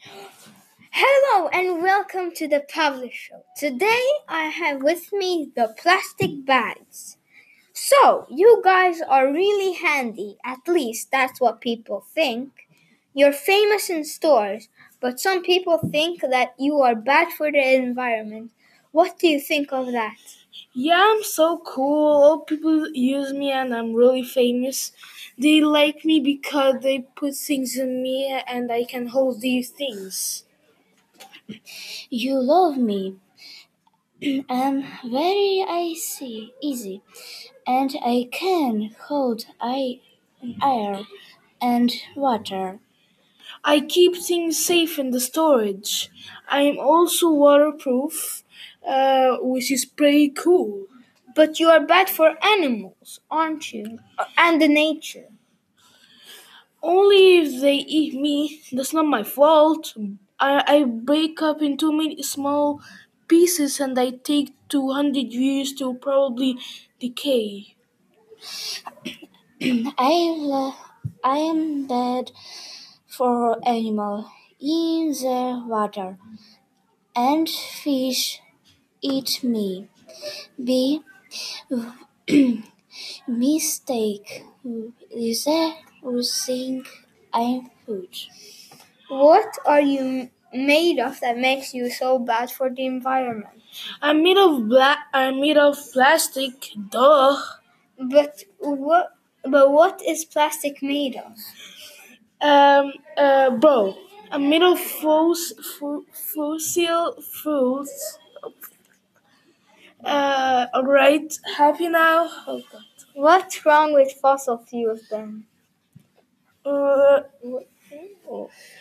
Hello and welcome to the Pavle Show. Today I have with me the plastic bags. So, you guys are really handy, at least that's what people think. You're famous in stores, but some people think that you are bad for the environment. What do you think of that? Yeah, I'm so cool. All people use me and I'm really famous. They like me because they put things in me and I can hold these things. You love me. I'm very icy, easy, and I can hold I, air and water. I keep things safe in the storage. I'm also waterproof, uh, which is pretty cool. But you are bad for animals, aren't you? And the nature. Only if they eat me. That's not my fault. I, I break up into many small pieces and I take 200 years to probably decay. I, I am bad for animal in the water, and fish eat me. Be mistake is everything I'm food. What are you made of that makes you so bad for the environment? I'm made of black. I'm made of plastic. Duh. But what? But what is plastic made of? Um, uh, bro, made of fos- fo- fossil fuels. Uh, alright, happy now? Oh god. What's wrong with fossil fuels then? Uh,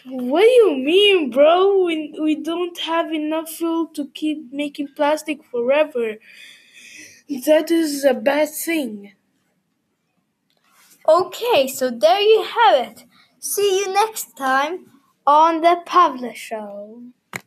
what do you mean, bro? We, we don't have enough fuel to keep making plastic forever. That is a bad thing. Okay, so there you have it. See you next time on the Pavle Show.